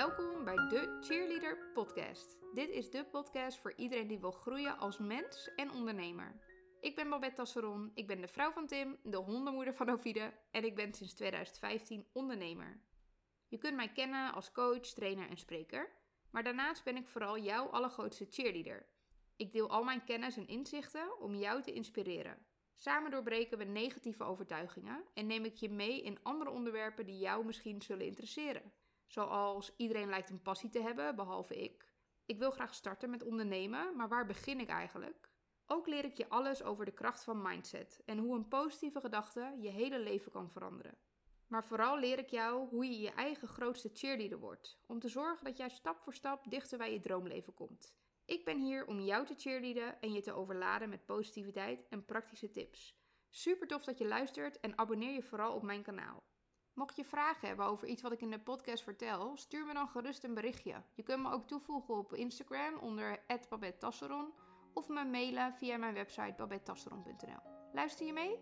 Welkom bij de Cheerleader Podcast. Dit is de podcast voor iedereen die wil groeien als mens en ondernemer. Ik ben Babette Tasseron, ik ben de vrouw van Tim, de hondenmoeder van Ovide en ik ben sinds 2015 ondernemer. Je kunt mij kennen als coach, trainer en spreker, maar daarnaast ben ik vooral jouw allergrootste cheerleader. Ik deel al mijn kennis en inzichten om jou te inspireren. Samen doorbreken we negatieve overtuigingen en neem ik je mee in andere onderwerpen die jou misschien zullen interesseren. Zoals iedereen lijkt een passie te hebben, behalve ik. Ik wil graag starten met ondernemen, maar waar begin ik eigenlijk? Ook leer ik je alles over de kracht van mindset en hoe een positieve gedachte je hele leven kan veranderen. Maar vooral leer ik jou hoe je je eigen grootste cheerleader wordt, om te zorgen dat jij stap voor stap dichter bij je droomleven komt. Ik ben hier om jou te cheerleaden en je te overladen met positiviteit en praktische tips. Super tof dat je luistert en abonneer je vooral op mijn kanaal. Mocht je vragen hebben over iets wat ik in de podcast vertel, stuur me dan gerust een berichtje. Je kunt me ook toevoegen op Instagram onder @babettasseron of me mailen via mijn website babettasseron.nl. Luister je mee?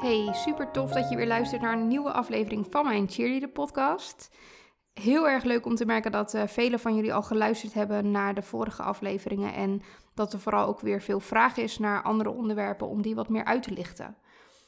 Hey, super tof dat je weer luistert naar een nieuwe aflevering van mijn Cheerleader podcast. Heel erg leuk om te merken dat uh, velen van jullie al geluisterd hebben naar de vorige afleveringen en dat er vooral ook weer veel vraag is naar andere onderwerpen om die wat meer uit te lichten.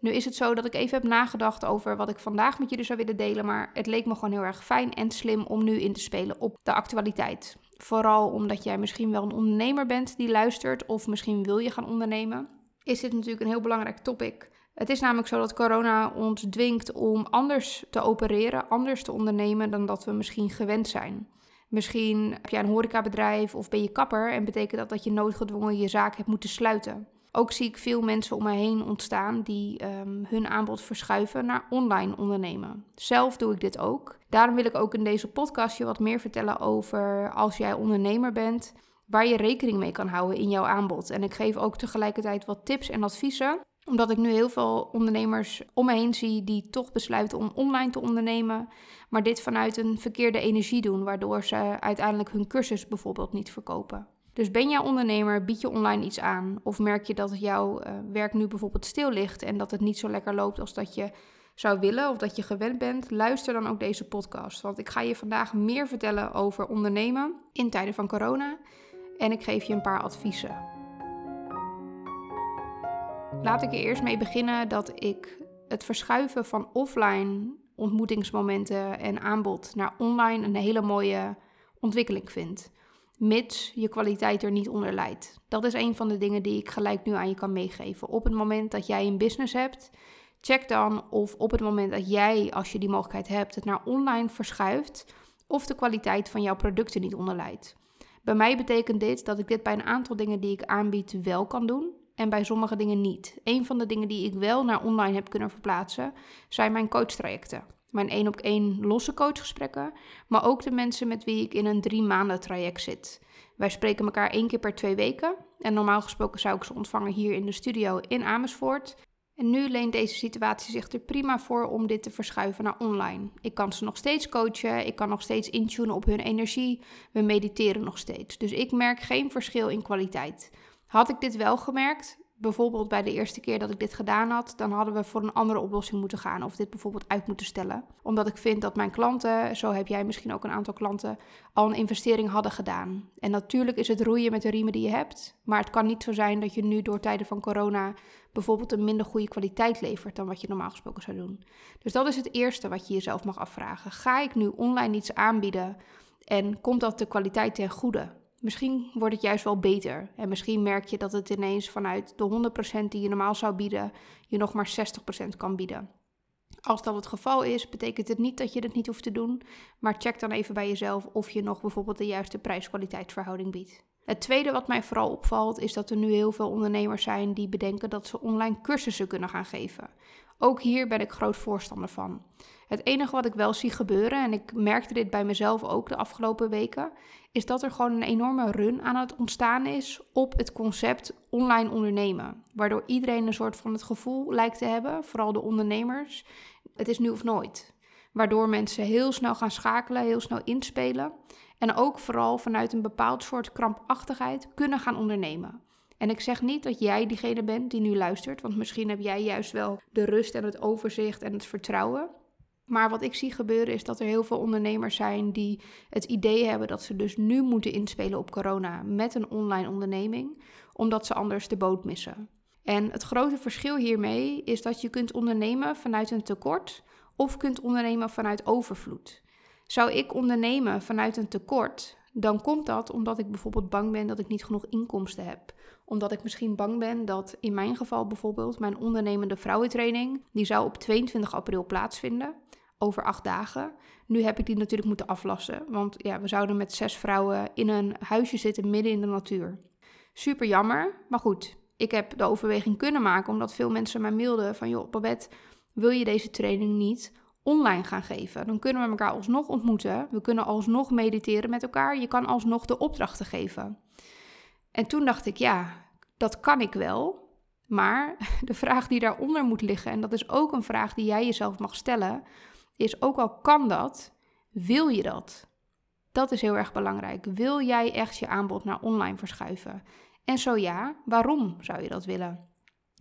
Nu is het zo dat ik even heb nagedacht over wat ik vandaag met jullie zou willen delen, maar het leek me gewoon heel erg fijn en slim om nu in te spelen op de actualiteit. Vooral omdat jij misschien wel een ondernemer bent die luistert of misschien wil je gaan ondernemen. Is dit natuurlijk een heel belangrijk topic. Het is namelijk zo dat corona ons dwingt om anders te opereren, anders te ondernemen dan dat we misschien gewend zijn. Misschien heb jij een horecabedrijf of ben je kapper en betekent dat dat je noodgedwongen je zaak hebt moeten sluiten. Ook zie ik veel mensen om me heen ontstaan die um, hun aanbod verschuiven naar online ondernemen. Zelf doe ik dit ook. Daarom wil ik ook in deze podcast je wat meer vertellen over als jij ondernemer bent, waar je rekening mee kan houden in jouw aanbod. En ik geef ook tegelijkertijd wat tips en adviezen omdat ik nu heel veel ondernemers om me heen zie die toch besluiten om online te ondernemen, maar dit vanuit een verkeerde energie doen, waardoor ze uiteindelijk hun cursus bijvoorbeeld niet verkopen. Dus ben jij ondernemer, bied je online iets aan of merk je dat jouw uh, werk nu bijvoorbeeld stil ligt en dat het niet zo lekker loopt als dat je zou willen of dat je gewend bent, luister dan ook deze podcast. Want ik ga je vandaag meer vertellen over ondernemen in tijden van corona en ik geef je een paar adviezen. Laat ik er eerst mee beginnen dat ik het verschuiven van offline ontmoetingsmomenten en aanbod naar online een hele mooie ontwikkeling vind. Mits je kwaliteit er niet onder leidt. Dat is een van de dingen die ik gelijk nu aan je kan meegeven. Op het moment dat jij een business hebt, check dan of op het moment dat jij, als je die mogelijkheid hebt, het naar online verschuift, of de kwaliteit van jouw producten niet onderlijdt. Bij mij betekent dit dat ik dit bij een aantal dingen die ik aanbied wel kan doen en bij sommige dingen niet. Een van de dingen die ik wel naar online heb kunnen verplaatsen, zijn mijn coachtrajecten. Mijn één op één losse coachgesprekken, maar ook de mensen met wie ik in een drie maanden traject zit. Wij spreken elkaar één keer per twee weken en normaal gesproken zou ik ze ontvangen hier in de studio in Amersfoort. En nu leent deze situatie zich er prima voor om dit te verschuiven naar online. Ik kan ze nog steeds coachen, ik kan nog steeds intunen op hun energie, we mediteren nog steeds. Dus ik merk geen verschil in kwaliteit. Had ik dit wel gemerkt, bijvoorbeeld bij de eerste keer dat ik dit gedaan had, dan hadden we voor een andere oplossing moeten gaan of dit bijvoorbeeld uit moeten stellen. Omdat ik vind dat mijn klanten, zo heb jij misschien ook een aantal klanten, al een investering hadden gedaan. En natuurlijk is het roeien met de riemen die je hebt, maar het kan niet zo zijn dat je nu door tijden van corona bijvoorbeeld een minder goede kwaliteit levert dan wat je normaal gesproken zou doen. Dus dat is het eerste wat je jezelf mag afvragen. Ga ik nu online iets aanbieden en komt dat de kwaliteit ten goede? Misschien wordt het juist wel beter. En misschien merk je dat het ineens vanuit de 100% die je normaal zou bieden, je nog maar 60% kan bieden. Als dat het geval is, betekent het niet dat je het niet hoeft te doen, maar check dan even bij jezelf of je nog bijvoorbeeld de juiste prijs-kwaliteitsverhouding biedt. Het tweede wat mij vooral opvalt is dat er nu heel veel ondernemers zijn die bedenken dat ze online cursussen kunnen gaan geven. Ook hier ben ik groot voorstander van. Het enige wat ik wel zie gebeuren, en ik merkte dit bij mezelf ook de afgelopen weken, is dat er gewoon een enorme run aan het ontstaan is op het concept online ondernemen. Waardoor iedereen een soort van het gevoel lijkt te hebben, vooral de ondernemers, het is nu of nooit. Waardoor mensen heel snel gaan schakelen, heel snel inspelen. En ook vooral vanuit een bepaald soort krampachtigheid kunnen gaan ondernemen. En ik zeg niet dat jij diegene bent die nu luistert, want misschien heb jij juist wel de rust en het overzicht en het vertrouwen. Maar wat ik zie gebeuren is dat er heel veel ondernemers zijn die het idee hebben dat ze dus nu moeten inspelen op corona met een online onderneming, omdat ze anders de boot missen. En het grote verschil hiermee is dat je kunt ondernemen vanuit een tekort of kunt ondernemen vanuit overvloed. Zou ik ondernemen vanuit een tekort, dan komt dat omdat ik bijvoorbeeld bang ben dat ik niet genoeg inkomsten heb. Omdat ik misschien bang ben dat in mijn geval bijvoorbeeld mijn ondernemende vrouwentraining, die zou op 22 april plaatsvinden, over acht dagen. Nu heb ik die natuurlijk moeten aflassen, want ja, we zouden met zes vrouwen in een huisje zitten midden in de natuur. Super jammer, maar goed, ik heb de overweging kunnen maken omdat veel mensen mij mailden van joh, Babette, wil je deze training niet online gaan geven? Dan kunnen we elkaar alsnog ontmoeten. We kunnen alsnog mediteren met elkaar. Je kan alsnog de opdrachten geven. En toen dacht ik, ja, dat kan ik wel. Maar de vraag die daaronder moet liggen, en dat is ook een vraag die jij jezelf mag stellen, is ook al kan dat, wil je dat? Dat is heel erg belangrijk. Wil jij echt je aanbod naar online verschuiven? En zo ja, waarom zou je dat willen?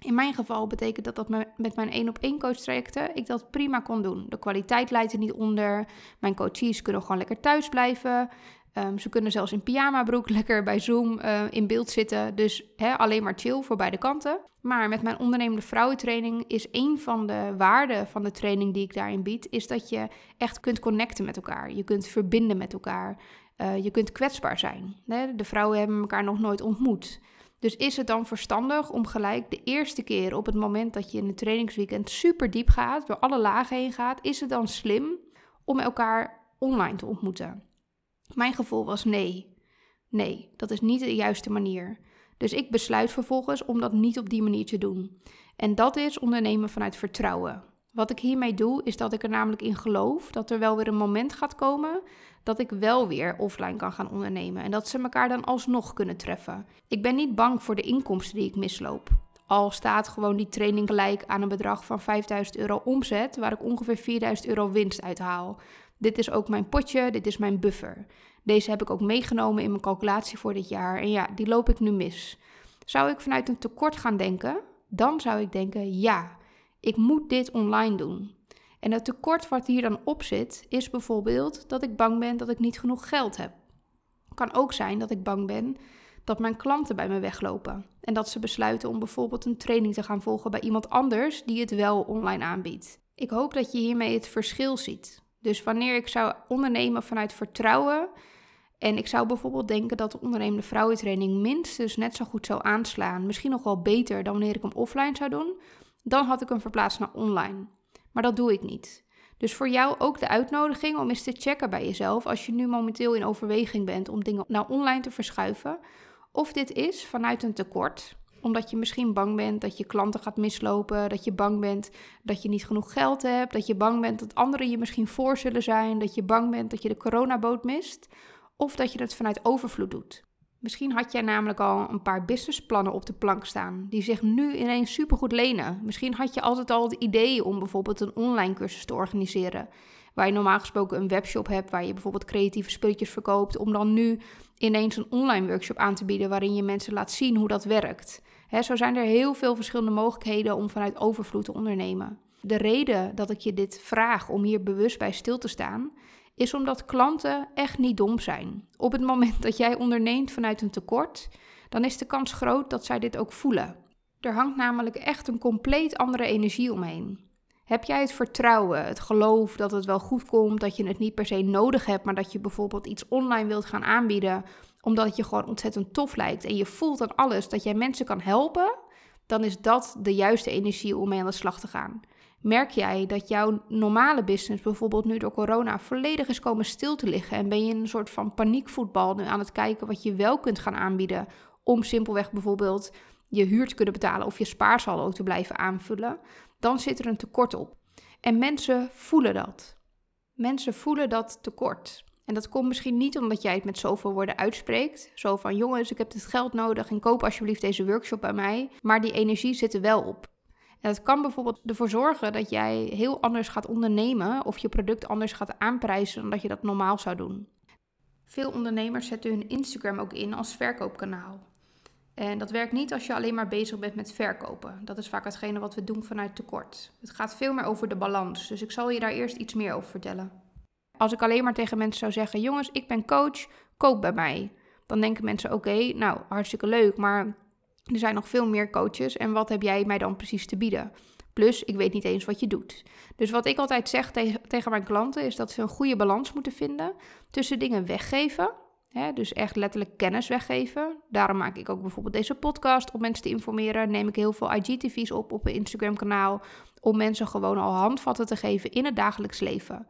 In mijn geval betekent dat dat met mijn één op één coach trajecten ik dat prima kon doen. De kwaliteit leidt er niet onder. Mijn coaches kunnen gewoon lekker thuis blijven. Ehm, ze kunnen zelfs in pyjama broek lekker bij Zoom uh, in beeld zitten. Dus alleen maar chill voor beide kanten. Maar met mijn ondernemende vrouwentraining is een van de waarden van de training die ik daarin bied, is dat je echt kunt connecten met elkaar. Je kunt verbinden met elkaar. Uh, je kunt kwetsbaar zijn. De vrouwen hebben elkaar nog nooit ontmoet. Dus is het dan verstandig om gelijk de eerste keer op het moment dat je in een trainingsweekend super diep gaat, door alle lagen heen gaat, is het dan slim om elkaar online te ontmoeten? Mijn gevoel was nee. Nee, dat is niet de juiste manier. Dus ik besluit vervolgens om dat niet op die manier te doen. En dat is ondernemen vanuit vertrouwen. Wat ik hiermee doe, is dat ik er namelijk in geloof dat er wel weer een moment gaat komen dat ik wel weer offline kan gaan ondernemen en dat ze elkaar dan alsnog kunnen treffen. Ik ben niet bang voor de inkomsten die ik misloop. Al staat gewoon die training gelijk aan een bedrag van 5000 euro omzet, waar ik ongeveer 4000 euro winst uit haal. Dit is ook mijn potje, dit is mijn buffer. Deze heb ik ook meegenomen in mijn calculatie voor dit jaar en ja, die loop ik nu mis. Zou ik vanuit een tekort gaan denken? Dan zou ik denken, ja, ik moet dit online doen. En het tekort wat hier dan op zit, is bijvoorbeeld dat ik bang ben dat ik niet genoeg geld heb. Kan ook zijn dat ik bang ben dat mijn klanten bij me weglopen en dat ze besluiten om bijvoorbeeld een training te gaan volgen bij iemand anders die het wel online aanbiedt. Ik hoop dat je hiermee het verschil ziet. Dus wanneer ik zou ondernemen vanuit vertrouwen en ik zou bijvoorbeeld denken dat de ondernemende vrouwentraining minstens net zo goed zou aanslaan, misschien nog wel beter dan wanneer ik hem offline zou doen, dan had ik hem verplaatst naar online. Maar dat doe ik niet. Dus voor jou ook de uitnodiging om eens te checken bij jezelf, als je nu momenteel in overweging bent om dingen naar online te verschuiven, of dit is vanuit een tekort, omdat je misschien bang bent dat je klanten gaat mislopen, dat je bang bent dat je niet genoeg geld hebt, dat je bang bent dat anderen je misschien voor zullen zijn, dat je bang bent dat je de coronaboot mist, of dat je het vanuit overvloed doet. Misschien had jij namelijk al een paar businessplannen op de plank staan, die zich nu ineens supergoed lenen. Misschien had je altijd al het idee om bijvoorbeeld een online cursus te organiseren, waar je normaal gesproken een webshop hebt, waar je bijvoorbeeld creatieve spulletjes verkoopt, om dan nu ineens een online workshop aan te bieden waarin je mensen laat zien hoe dat werkt. Zo zijn er heel veel verschillende mogelijkheden om vanuit overvloed te ondernemen. De reden dat ik je dit vraag om hier bewust bij stil te staan, is omdat klanten echt niet dom zijn. Op het moment dat jij onderneemt vanuit een tekort, dan is de kans groot dat zij dit ook voelen. Er hangt namelijk echt een compleet andere energie omheen. Heb jij het vertrouwen, het geloof dat het wel goed komt, dat je het niet per se nodig hebt, maar dat je bijvoorbeeld iets online wilt gaan aanbieden, omdat het je gewoon ontzettend tof lijkt en je voelt aan alles dat jij mensen kan helpen, dan is dat de juiste energie om mee aan de slag te gaan. Merk jij dat jouw normale business bijvoorbeeld nu door corona volledig is komen stil te liggen en ben je in een soort van paniekvoetbal nu aan het kijken wat je wel kunt gaan aanbieden om simpelweg bijvoorbeeld je huur te kunnen betalen of je spaarsaldo te blijven aanvullen, dan zit er een tekort op. En mensen voelen dat. Mensen voelen dat tekort. En dat komt misschien niet omdat jij het met zoveel woorden uitspreekt. Zo van jongens, ik heb dit geld nodig en koop alsjeblieft deze workshop bij mij. Maar die energie zit er wel op. En dat kan bijvoorbeeld ervoor zorgen dat jij heel anders gaat ondernemen of je product anders gaat aanprijzen dan dat je dat normaal zou doen. Veel ondernemers zetten hun Instagram ook in als verkoopkanaal. En dat werkt niet als je alleen maar bezig bent met verkopen. Dat is vaak hetgene wat we doen vanuit tekort. Het gaat veel meer over de balans. Dus ik zal je daar eerst iets meer over vertellen. Als ik alleen maar tegen mensen zou zeggen: Jongens, ik ben coach, koop bij mij. Dan denken mensen: Oké, nou hartstikke leuk, maar er zijn nog veel meer coaches. En wat heb jij mij dan precies te bieden? Plus, ik weet niet eens wat je doet. Dus wat ik altijd zeg tegen, mijn klanten is dat ze een goede balans moeten vinden tussen dingen weggeven. Hè, dus echt letterlijk kennis weggeven. Daarom maak ik ook bijvoorbeeld deze podcast om mensen te informeren. Neem ik heel veel IGTV's op op een Instagram kanaal. Om mensen gewoon al handvatten te geven in het dagelijks leven.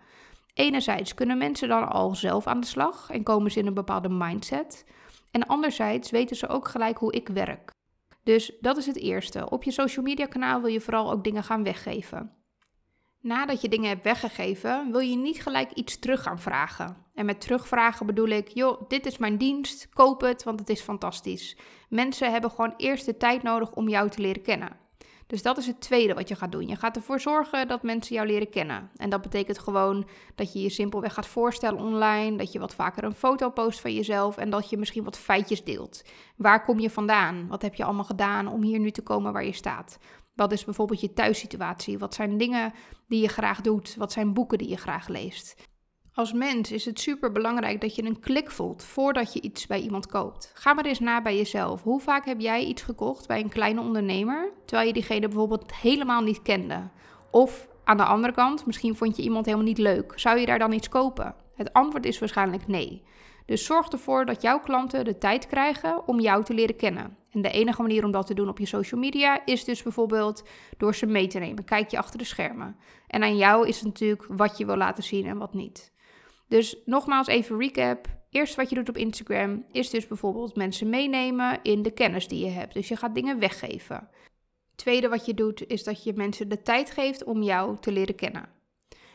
Enerzijds kunnen mensen dan al zelf aan de slag en komen ze in een bepaalde mindset. En anderzijds weten ze ook gelijk hoe ik werk. Dus dat is het eerste. Op je social media kanaal wil je vooral ook dingen gaan weggeven. Nadat je dingen hebt weggegeven, wil je niet gelijk iets terug gaan vragen. En met terugvragen bedoel ik, joh, dit is mijn dienst, koop het, want het is fantastisch. Mensen hebben gewoon eerst de tijd nodig om jou te leren kennen. Dus dat is het tweede wat je gaat doen. Je gaat ervoor zorgen dat mensen jou leren kennen. En dat betekent gewoon dat je je simpelweg gaat voorstellen online, dat je wat vaker een foto post van jezelf en dat je misschien wat feitjes deelt. Waar kom je vandaan? Wat heb je allemaal gedaan om hier nu te komen waar je staat? Wat is bijvoorbeeld je thuissituatie? Wat zijn dingen die je graag doet? Wat zijn boeken die je graag leest? Als mens is het super belangrijk dat je een klik voelt voordat je iets bij iemand koopt. Ga maar eens na bij jezelf. Hoe vaak heb jij iets gekocht bij een kleine ondernemer terwijl je diegene bijvoorbeeld helemaal niet kende? Of aan de andere kant, misschien vond je iemand helemaal niet leuk. Zou je daar dan iets kopen? Het antwoord is waarschijnlijk nee. Dus zorg ervoor dat jouw klanten de tijd krijgen om jou te leren kennen. En de enige manier om dat te doen op je social media is dus bijvoorbeeld door ze mee te nemen. Kijk je achter de schermen. En aan jou is het natuurlijk wat je wil laten zien en wat niet. Dus nogmaals even recap. Eerst wat je doet op Instagram is dus bijvoorbeeld mensen meenemen in de kennis die je hebt. Dus je gaat dingen weggeven. Tweede wat je doet is dat je mensen de tijd geeft om jou te leren kennen.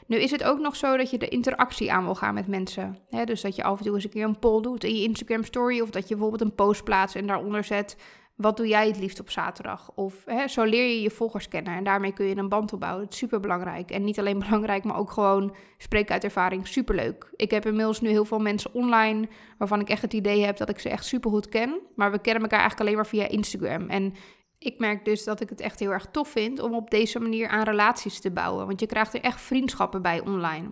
Nu is het ook nog zo dat je de interactie aan wil gaan met mensen. dus dat je af en toe eens een keer een poll doet in je Instagram story. Of dat je bijvoorbeeld een post plaatst en daaronder zet... Wat doe jij het liefst op zaterdag? Of zo leer je je volgers kennen en daarmee kun je een band opbouwen. Het is super belangrijk. En niet alleen belangrijk, maar ook gewoon spreken uit ervaring. Super leuk. Ik heb inmiddels nu heel veel mensen online waarvan ik echt het idee heb dat ik ze echt super goed ken. Maar we kennen elkaar eigenlijk alleen maar via Instagram. En ik merk dus dat ik het echt heel erg tof vind om op deze manier aan relaties te bouwen. Want je krijgt er echt vriendschappen bij online.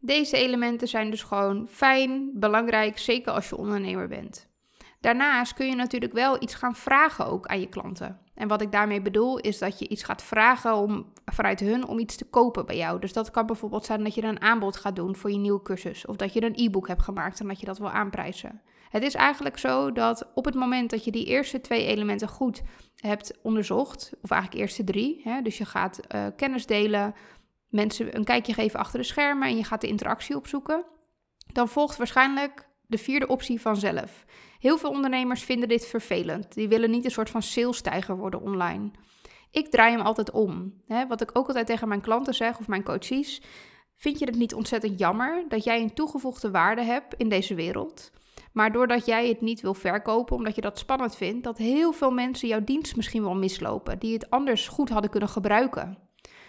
Deze elementen zijn dus gewoon fijn, belangrijk, zeker als je ondernemer bent. Daarnaast kun je natuurlijk wel iets gaan vragen ook aan je klanten. En wat ik daarmee bedoel is dat je iets gaat vragen om, vanuit hun om iets te kopen bij jou. Dus dat kan bijvoorbeeld zijn dat je een aanbod gaat doen voor je nieuwe cursus. Of dat je een e-book hebt gemaakt en dat je dat wil aanprijzen. Het is eigenlijk zo dat op het moment dat je die eerste twee elementen goed hebt onderzocht, of eigenlijk eerste drie, hè, dus je gaat uh, kennis delen, mensen een kijkje geven achter de schermen en je gaat de interactie opzoeken, dan volgt waarschijnlijk de vierde optie vanzelf. Heel veel ondernemers vinden dit vervelend. Die willen niet een soort van salesstijger worden online. Ik draai hem altijd om. Wat ik ook altijd tegen mijn klanten zeg of mijn coaches. Vind je het niet ontzettend jammer dat jij een toegevoegde waarde hebt in deze wereld? Maar doordat jij het niet wil verkopen, omdat je dat spannend vindt, dat heel veel mensen jouw dienst misschien wel mislopen, die het anders goed hadden kunnen gebruiken.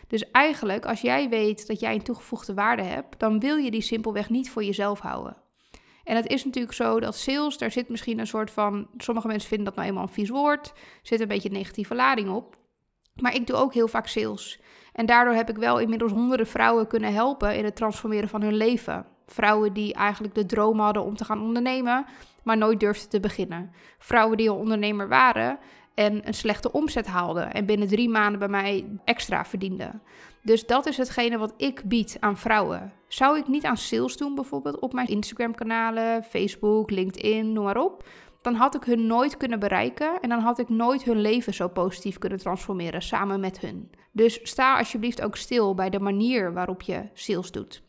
Dus eigenlijk, als jij weet dat jij een toegevoegde waarde hebt, dan wil je die simpelweg niet voor jezelf houden. En het is natuurlijk zo dat sales, daar zit misschien een soort van. Sommige mensen vinden dat nou eenmaal een vies woord. Zit een beetje negatieve lading op. Maar ik doe ook heel vaak sales. En daardoor heb ik wel inmiddels honderden vrouwen kunnen helpen in het transformeren van hun leven. Vrouwen die eigenlijk de droom hadden om te gaan ondernemen, maar nooit durfden te beginnen. Vrouwen die al ondernemer waren en een slechte omzet haalden en binnen drie maanden bij mij extra verdienden. Dus dat is hetgene wat ik bied aan vrouwen. Zou ik niet aan sales doen, bijvoorbeeld op mijn Instagram-kanalen, Facebook, LinkedIn, noem maar op, dan had ik hun nooit kunnen bereiken en dan had ik nooit hun leven zo positief kunnen transformeren samen met hun. Dus sta alsjeblieft ook stil bij de manier waarop je sales doet.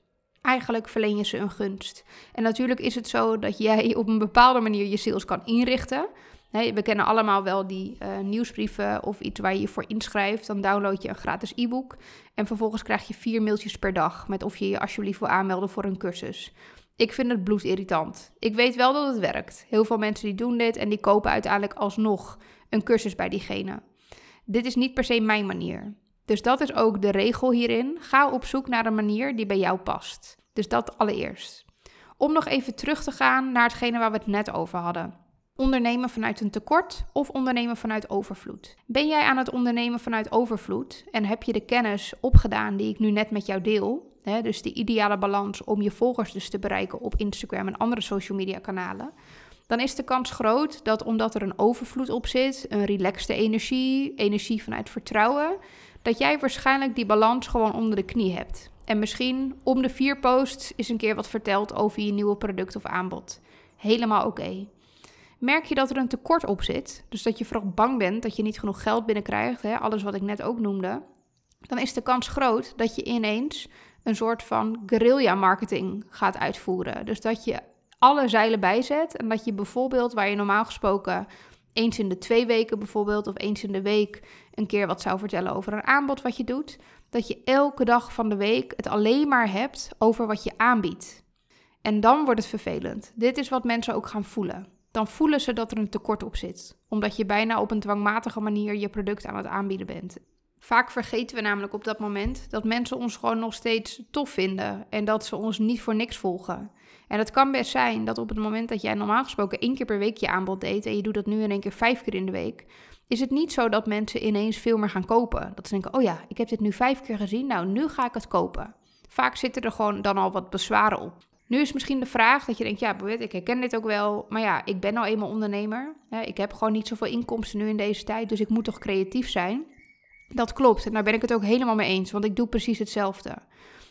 Eigenlijk verleen je ze een gunst. En natuurlijk is het zo dat jij op een bepaalde manier je sales kan inrichten. We kennen allemaal wel die uh, nieuwsbrieven of iets waar je je voor inschrijft. Dan download je een gratis e-book. En vervolgens krijg je vier mailtjes per dag met of je je alsjeblieft wil aanmelden voor een cursus. Ik vind het bloedirritant. Ik weet wel dat het werkt. Heel veel mensen die doen dit en die kopen uiteindelijk alsnog een cursus bij diegene. Dit is niet per se mijn manier. Dus dat is ook de regel hierin. Ga op zoek naar een manier die bij jou past. Dus dat allereerst. Om nog even terug te gaan naar hetgene waar we het net over hadden. Ondernemen vanuit een tekort of ondernemen vanuit overvloed? Ben jij aan het ondernemen vanuit overvloed en heb je de kennis opgedaan die ik nu net met jou deel? Hè, dus de ideale balans om je volgers dus te bereiken op Instagram en andere social media kanalen. Dan is de kans groot dat omdat er een overvloed op zit, een relaxte energie, energie vanuit vertrouwen, dat jij waarschijnlijk die balans gewoon onder de knie hebt. En misschien om de vier posts is een keer wat verteld over je nieuwe product of aanbod. Helemaal oké. Merk je dat er een tekort op zit, dus dat je vooral bang bent dat je niet genoeg geld binnenkrijgt, hè, alles wat ik net ook noemde, dan is de kans groot dat je ineens een soort van guerrilla marketing gaat uitvoeren. Dus dat je alle zeilen bijzet en dat je bijvoorbeeld waar je normaal gesproken eens in de twee weken bijvoorbeeld of eens in de week een keer wat zou vertellen over een aanbod wat je doet, dat je elke dag van de week het alleen maar hebt over wat je aanbiedt. En dan wordt het vervelend. Dit is wat mensen ook gaan voelen. Dan voelen ze dat er een tekort op zit, omdat je bijna op een dwangmatige manier je product aan het aanbieden bent. Vaak vergeten we namelijk op dat moment dat mensen ons gewoon nog steeds tof vinden en dat ze ons niet voor niks volgen. En het kan best zijn dat op het moment dat jij normaal gesproken één keer per week je aanbod deed en je doet dat nu in één keer vijf keer in de week, is het niet zo dat mensen ineens veel meer gaan kopen. Dat ze denken, oh ja, ik heb dit nu vijf keer gezien, nou nu ga ik het kopen. Vaak zitten er gewoon dan al wat bezwaren op. Nu is misschien de vraag dat je denkt, ja, ik herken dit ook wel, maar ja, ik ben nou eenmaal ondernemer. Ik heb gewoon niet zoveel inkomsten nu in deze tijd, dus ik moet toch creatief zijn. Dat klopt en daar ben ik het ook helemaal mee eens, want ik doe precies hetzelfde.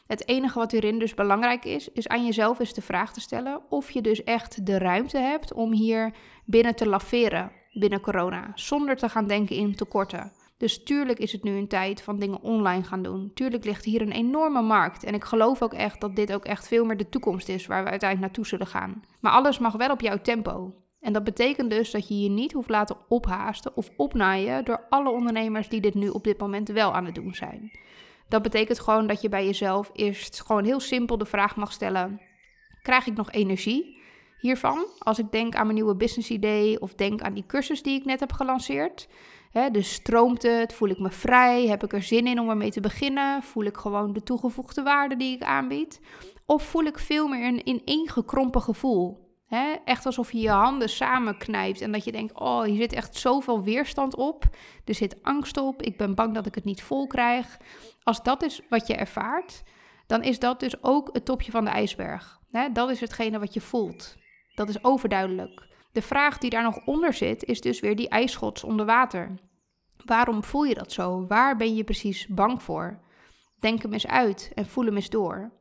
Het enige wat hierin dus belangrijk is, is aan jezelf eens de vraag te stellen of je dus echt de ruimte hebt om hier binnen te laveren binnen corona, zonder te gaan denken in tekorten. Dus tuurlijk is het nu een tijd van dingen online gaan doen. Tuurlijk ligt hier een enorme markt. En ik geloof ook echt dat dit ook echt veel meer de toekomst is waar we uiteindelijk naartoe zullen gaan. Maar alles mag wel op jouw tempo. En dat betekent dus dat je je niet hoeft laten ophaasten of opnaaien door alle ondernemers die dit nu op dit moment wel aan het doen zijn. Dat betekent gewoon dat je bij jezelf eerst gewoon heel simpel de vraag mag stellen: krijg ik nog energie hiervan als ik denk aan mijn nieuwe business idee of denk aan die cursus die ik net heb gelanceerd? Dus stroomt het? Voel ik me vrij? Heb ik er zin in om ermee te beginnen? Voel ik gewoon de toegevoegde waarde die ik aanbied? Of voel ik veel meer een ineengekrompen gevoel? echt alsof je je handen samenknijpt en dat je denkt: oh, hier zit echt zoveel weerstand op. Er zit angst op. Ik ben bang dat ik het niet vol krijg. Als dat is wat je ervaart, dan is dat dus ook het topje van de ijsberg. dat is hetgene wat je voelt. Dat is overduidelijk. De vraag die daar nog onder zit, is dus weer die ijsschots onder water. Waarom voel je dat zo? Waar ben je precies bang voor? Denk hem eens uit en voel hem eens door.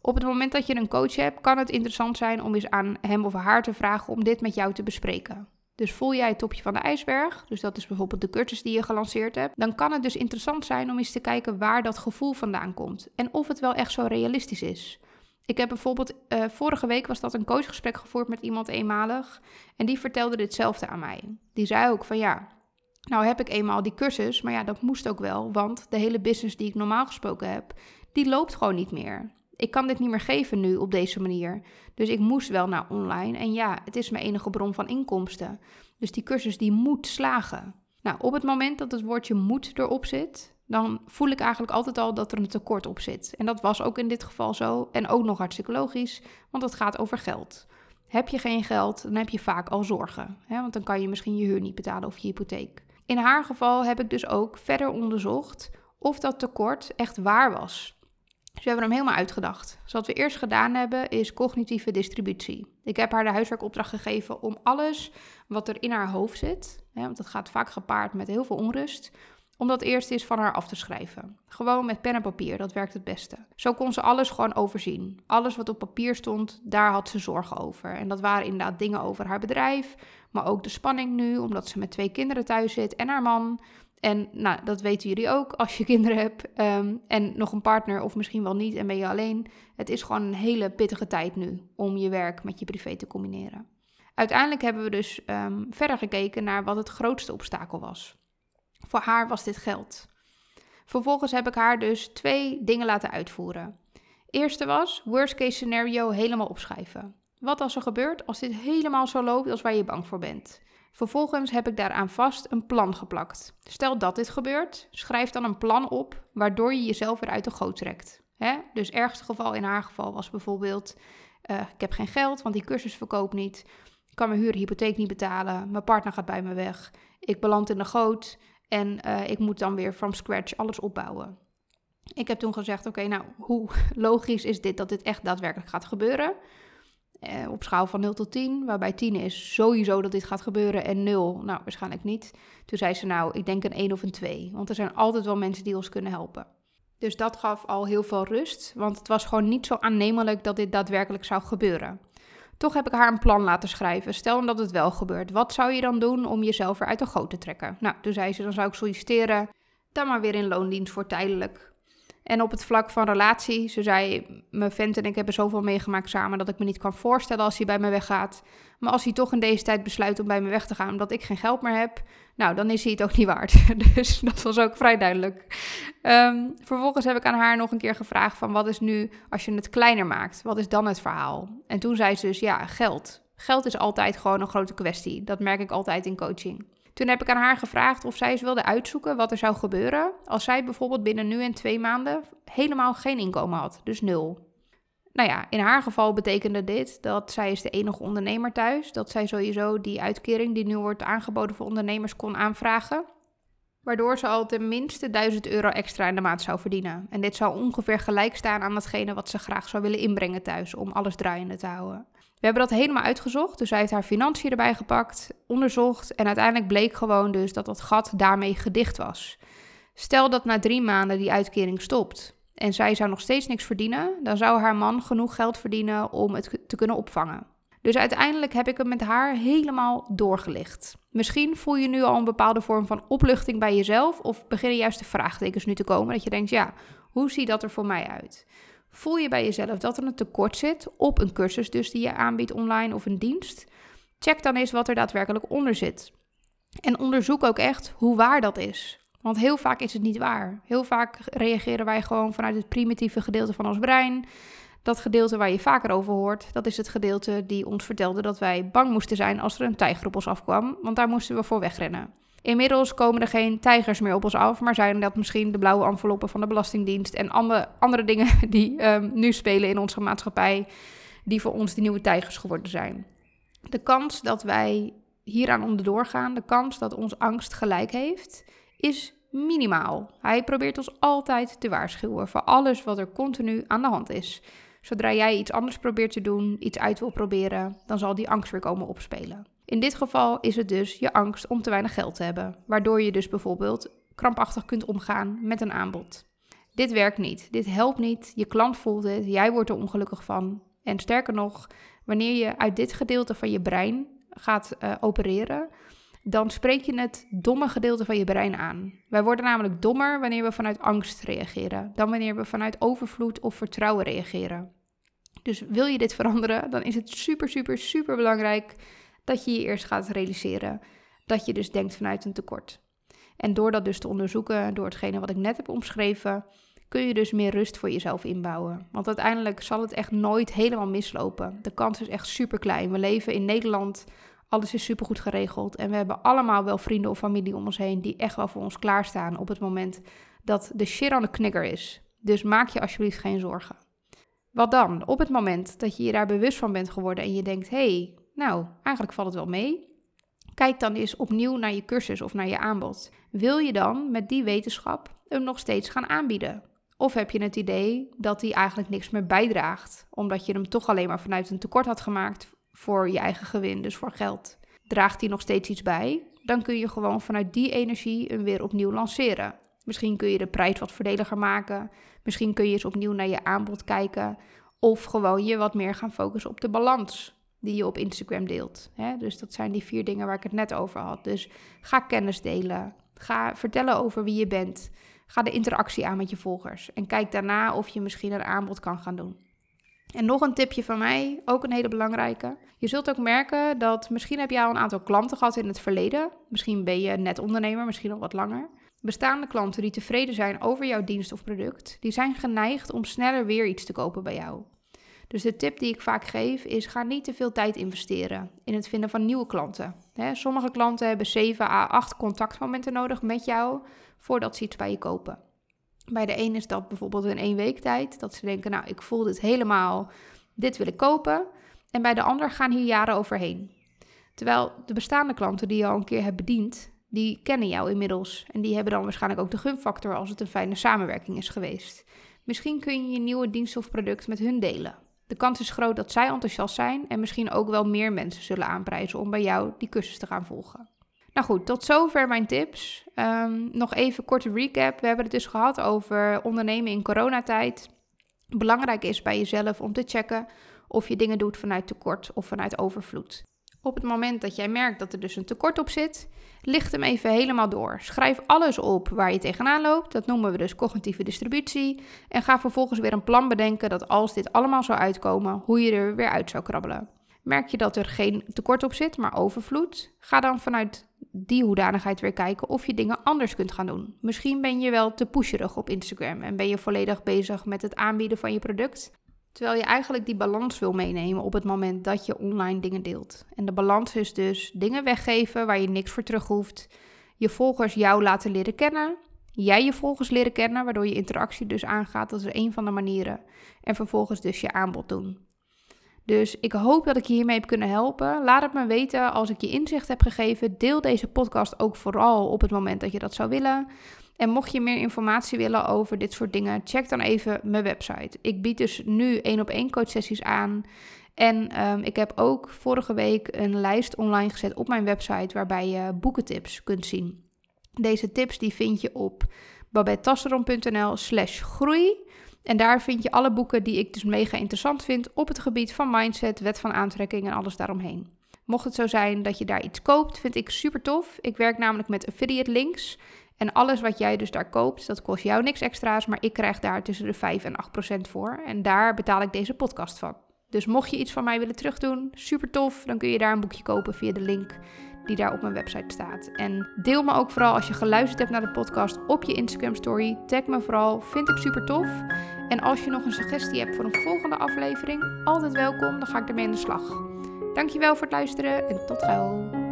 Op het moment dat je een coach hebt, kan het interessant zijn om eens aan hem of haar te vragen om dit met jou te bespreken. Dus voel jij het topje van de ijsberg, dus dat is bijvoorbeeld de cursus die je gelanceerd hebt, dan kan het dus interessant zijn om eens te kijken waar dat gevoel vandaan komt en of het wel echt zo realistisch is. Ik heb bijvoorbeeld, uh, vorige week was dat een coachgesprek gevoerd met iemand eenmalig en die vertelde ditzelfde aan mij. Die zei ook van ja, nou heb ik eenmaal die cursus, maar ja, dat moest ook wel, want de hele business die ik normaal gesproken heb, die loopt gewoon niet meer ik kan dit niet meer geven nu op deze manier. Dus ik moest wel naar online. En ja, het is mijn enige bron van inkomsten. Dus die cursus die moet slagen. Nou, op het moment dat het woordje moet erop zit, dan voel ik eigenlijk altijd al dat er een tekort op zit. En dat was ook in dit geval zo. En ook nog hartstikke logisch, want het gaat over geld. Heb je geen geld, dan heb je vaak al zorgen. Hè? Want dan kan je misschien je huur niet betalen of je hypotheek. In haar geval heb ik dus ook verder onderzocht of dat tekort echt waar was. Dus we hebben hem helemaal uitgedacht. Dus wat we eerst gedaan hebben is cognitieve distributie. Ik heb haar de huiswerkopdracht gegeven om alles wat er in haar hoofd zit, hè, want dat gaat vaak gepaard met heel veel onrust, om dat eerst eens van haar af te schrijven. Gewoon met pen en papier, dat werkt het beste. Zo kon ze alles gewoon overzien. Alles wat op papier stond, daar had ze zorgen over. En dat waren inderdaad dingen over haar bedrijf, maar ook de spanning nu, omdat ze met twee kinderen thuis zit en haar man. En nou, dat weten jullie ook als je kinderen hebt ehm, en nog een partner of misschien wel niet en ben je alleen. Het is gewoon een hele pittige tijd nu om je werk met je privé te combineren. Uiteindelijk hebben we dus ehm, verder gekeken naar wat het grootste obstakel was. Voor haar was dit geld. Vervolgens heb ik haar dus twee dingen laten uitvoeren. Eerste was worst case scenario helemaal opschrijven. Wat als er gebeurt als dit helemaal zo loopt als waar je bang voor bent? Vervolgens heb ik daaraan vast een plan geplakt. Stel dat dit gebeurt, schrijf dan een plan op waardoor je jezelf weer uit de goot trekt. Hè? Dus ergste geval in haar geval was bijvoorbeeld: uh, ik heb geen geld, want die cursus verkoopt niet. Ik kan mijn huurhypotheek niet betalen. Mijn partner gaat bij me weg. Ik beland in de goot. En uh, ik moet dan weer from scratch alles opbouwen. Ik heb toen gezegd: Oké, nou, hoe logisch is dit dat dit echt daadwerkelijk gaat gebeuren? Eh, op schaal van 0 tot 10, waarbij 10 is sowieso dat dit gaat gebeuren en 0, nou waarschijnlijk niet. Toen zei ze nou, ik denk een 1 of een 2, want er zijn altijd wel mensen die ons kunnen helpen. Dus dat gaf al heel veel rust, want het was gewoon niet zo aannemelijk dat dit daadwerkelijk zou gebeuren. Toch heb ik haar een plan laten schrijven. Stel dat het wel gebeurt. Wat zou je dan doen om jezelf eruit de goot te trekken? Nou, toen zei ze, dan zou ik solliciteren. Dan maar weer in loondienst voor tijdelijk. En op het vlak van relatie, ze zei, mijn vent en ik hebben zoveel meegemaakt samen dat ik me niet kan voorstellen als hij bij me weggaat. Maar als hij toch in deze tijd besluit om bij me weg te gaan omdat ik geen geld meer heb, nou dan is hij het ook niet waard. dus dat was ook vrij duidelijk. Ehm, vervolgens heb ik aan haar nog een keer gevraagd van wat is nu als je het kleiner maakt, wat is dan het verhaal? En toen zei ze dus ja, geld. Geld is altijd gewoon een grote kwestie. Dat merk ik altijd in coaching. Toen heb ik aan haar gevraagd of zij eens wilde uitzoeken wat er zou gebeuren als zij bijvoorbeeld binnen nu en twee maanden helemaal geen inkomen had, dus nul. Nou ja, in haar geval betekende dit dat zij is de enige ondernemer thuis, dat zij sowieso die uitkering die nu wordt aangeboden voor ondernemers kon aanvragen, waardoor ze al tenminste 1000 euro extra in de maand zou verdienen. En dit zou ongeveer gelijk staan aan datgene wat ze graag zou willen inbrengen thuis om alles draaiende te houden. We hebben dat helemaal uitgezocht. Dus zij heeft haar financiën erbij gepakt, onderzocht. En uiteindelijk bleek gewoon dus dat dat gat daarmee gedicht was. Stel dat na drie maanden die uitkering stopt en zij zou nog steeds niks verdienen, dan zou haar man genoeg geld verdienen om het te kunnen opvangen. Dus uiteindelijk heb ik het met haar helemaal doorgelicht. Misschien voel je nu al een bepaalde vorm van opluchting bij jezelf, of beginnen juist de vraagtekens nu te komen. Dat je denkt: ja, hoe ziet dat er voor mij uit? Voel je bij jezelf dat er een tekort zit op een cursus dus die je aanbiedt online of een dienst? Check dan eens wat er daadwerkelijk onder zit. En onderzoek ook echt hoe waar dat is. Want heel vaak is het niet waar. Heel vaak reageren wij gewoon vanuit het primitieve gedeelte van ons brein. Dat gedeelte waar je vaker over hoort, dat is het gedeelte die ons vertelde dat wij bang moesten zijn als er een tijger op ons afkwam, want daar moesten we voor wegrennen. Inmiddels komen er geen tijgers meer op ons af, maar zijn dat misschien de blauwe enveloppen van de Belastingdienst en andere, andere dingen die um, nu spelen in onze maatschappij, die voor ons de nieuwe tijgers geworden zijn. De kans dat wij hieraan onderdoor gaan, de kans dat ons angst gelijk heeft, is minimaal. Hij probeert ons altijd te waarschuwen voor alles wat er continu aan de hand is. Zodra jij iets anders probeert te doen, iets uit wil proberen, dan zal die angst weer komen opspelen. In dit geval is het dus je angst om te weinig geld te hebben, waardoor je dus bijvoorbeeld krampachtig kunt omgaan met een aanbod. Dit werkt niet, dit helpt niet, je klant voelt het, jij wordt er ongelukkig van. En sterker nog, wanneer je uit dit gedeelte van je brein gaat uh, opereren, dan spreek je het domme gedeelte van je brein aan. Wij worden namelijk dommer wanneer we vanuit angst reageren, dan wanneer we vanuit overvloed of vertrouwen reageren. Dus wil je dit veranderen, dan is het super, super, super belangrijk dat je je eerst gaat realiseren dat je dus denkt vanuit een tekort. En door dat dus te onderzoeken, door hetgene wat ik net heb omschreven, kun je dus meer rust voor jezelf inbouwen. Want uiteindelijk zal het echt nooit helemaal mislopen. De kans is echt super klein. We leven in Nederland, alles is super goed geregeld. En we hebben allemaal wel vrienden of familie om ons heen die echt wel voor ons klaarstaan op het moment dat de shit aan de knikker is. Dus maak je alsjeblieft geen zorgen. Wat dan? Op het moment dat je je daar bewust van bent geworden en je denkt: hé, hey, nou, eigenlijk valt het wel mee. Kijk dan eens opnieuw naar je cursus of naar je aanbod. Wil je dan met die wetenschap hem nog steeds gaan aanbieden? Of heb je het idee dat hij eigenlijk niks meer bijdraagt, omdat je hem toch alleen maar vanuit een tekort had gemaakt voor je eigen gewin, dus voor geld? Draagt hij nog steeds iets bij? Dan kun je gewoon vanuit die energie hem weer opnieuw lanceren. Misschien kun je de prijs wat voordeliger maken. Misschien kun je eens opnieuw naar je aanbod kijken. Of gewoon je wat meer gaan focussen op de balans die je op Instagram deelt. Dus dat zijn die vier dingen waar ik het net over had. Dus ga kennis delen. Ga vertellen over wie je bent. Ga de interactie aan met je volgers. En kijk daarna of je misschien een aanbod kan gaan doen. En nog een tipje van mij, ook een hele belangrijke. Je zult ook merken dat misschien heb jij al een aantal klanten gehad in het verleden. Misschien ben je net ondernemer, misschien al wat langer. Bestaande klanten die tevreden zijn over jouw dienst of product, die zijn geneigd om sneller weer iets te kopen bij jou. Dus de tip die ik vaak geef is: ga niet te veel tijd investeren in het vinden van nieuwe klanten. sommige klanten hebben 7 à 8 contactmomenten nodig met jou voordat ze iets bij je kopen. Bij de een is dat bijvoorbeeld in één week tijd, dat ze denken: Nou, ik voel dit helemaal, dit wil ik kopen. En bij de ander gaan hier jaren overheen. Terwijl de bestaande klanten die je al een keer hebt bediend, die kennen jou inmiddels. En die hebben dan waarschijnlijk ook de gunfactor als het een fijne samenwerking is geweest. Misschien kun je je nieuwe dienst of product met hun delen. De kans is groot dat zij enthousiast zijn en misschien ook wel meer mensen zullen aanprijzen om bij jou die cursus te gaan volgen. Nou goed, tot zover mijn tips. Um, nog even korte recap. We hebben het dus gehad over ondernemen in coronatijd. Belangrijk is bij jezelf om te checken of je dingen doet vanuit tekort of vanuit overvloed. Op het moment dat jij merkt dat er dus een tekort op zit, licht hem even helemaal door. Schrijf alles op waar je tegenaan loopt. Dat noemen we dus cognitieve distributie. En ga vervolgens weer een plan bedenken dat als dit allemaal zou uitkomen, hoe je er weer uit zou krabbelen. Merk je dat er geen tekort op zit, maar overvloed? Ga dan vanuit die hoedanigheid weer kijken of je dingen anders kunt gaan doen. Misschien ben je wel te pusherig op Instagram en ben je volledig bezig met het aanbieden van je product. Terwijl je eigenlijk die balans wil meenemen op het moment dat je online dingen deelt. En de balans is dus dingen weggeven waar je niks voor terug hoeft. Je volgers jou laten leren kennen. Jij je volgers leren kennen, waardoor je interactie dus aangaat. Dat is een van de manieren. En vervolgens dus je aanbod doen. Dus ik hoop dat ik je hiermee heb kunnen helpen. Laat het me weten als ik je inzicht heb gegeven. Deel deze podcast ook vooral op het moment dat je dat zou willen. En mocht je meer informatie willen over dit soort dingen, check dan even mijn website. Ik bied dus nu één op één coachsessies aan. En ehm, ik heb ook vorige week een lijst online gezet op mijn website waarbij je boekentips kunt zien. Deze tips die vind je op babettasseron.nl slash groei. En daar vind je alle boeken die ik dus mega interessant vind op het gebied van mindset, wet van aantrekking en alles daaromheen. Mocht het zo zijn dat je daar iets koopt, vind ik super tof. Ik werk namelijk met affiliate links. En alles wat jij dus daar koopt, dat kost jou niks extra's, maar ik krijg daar tussen de 5 en 8 procent voor. En daar betaal ik deze podcast van. Dus mocht je iets van mij willen terugdoen, super tof, dan kun je daar een boekje kopen via de link die daar op mijn website staat. En deel me ook vooral als je geluisterd hebt naar de podcast op je Instagram story. Tag me vooral, vind ik super tof. En als je nog een suggestie hebt voor een volgende aflevering, altijd welkom, dan ga ik ermee aan de slag. Dankjewel voor het luisteren en tot gauw.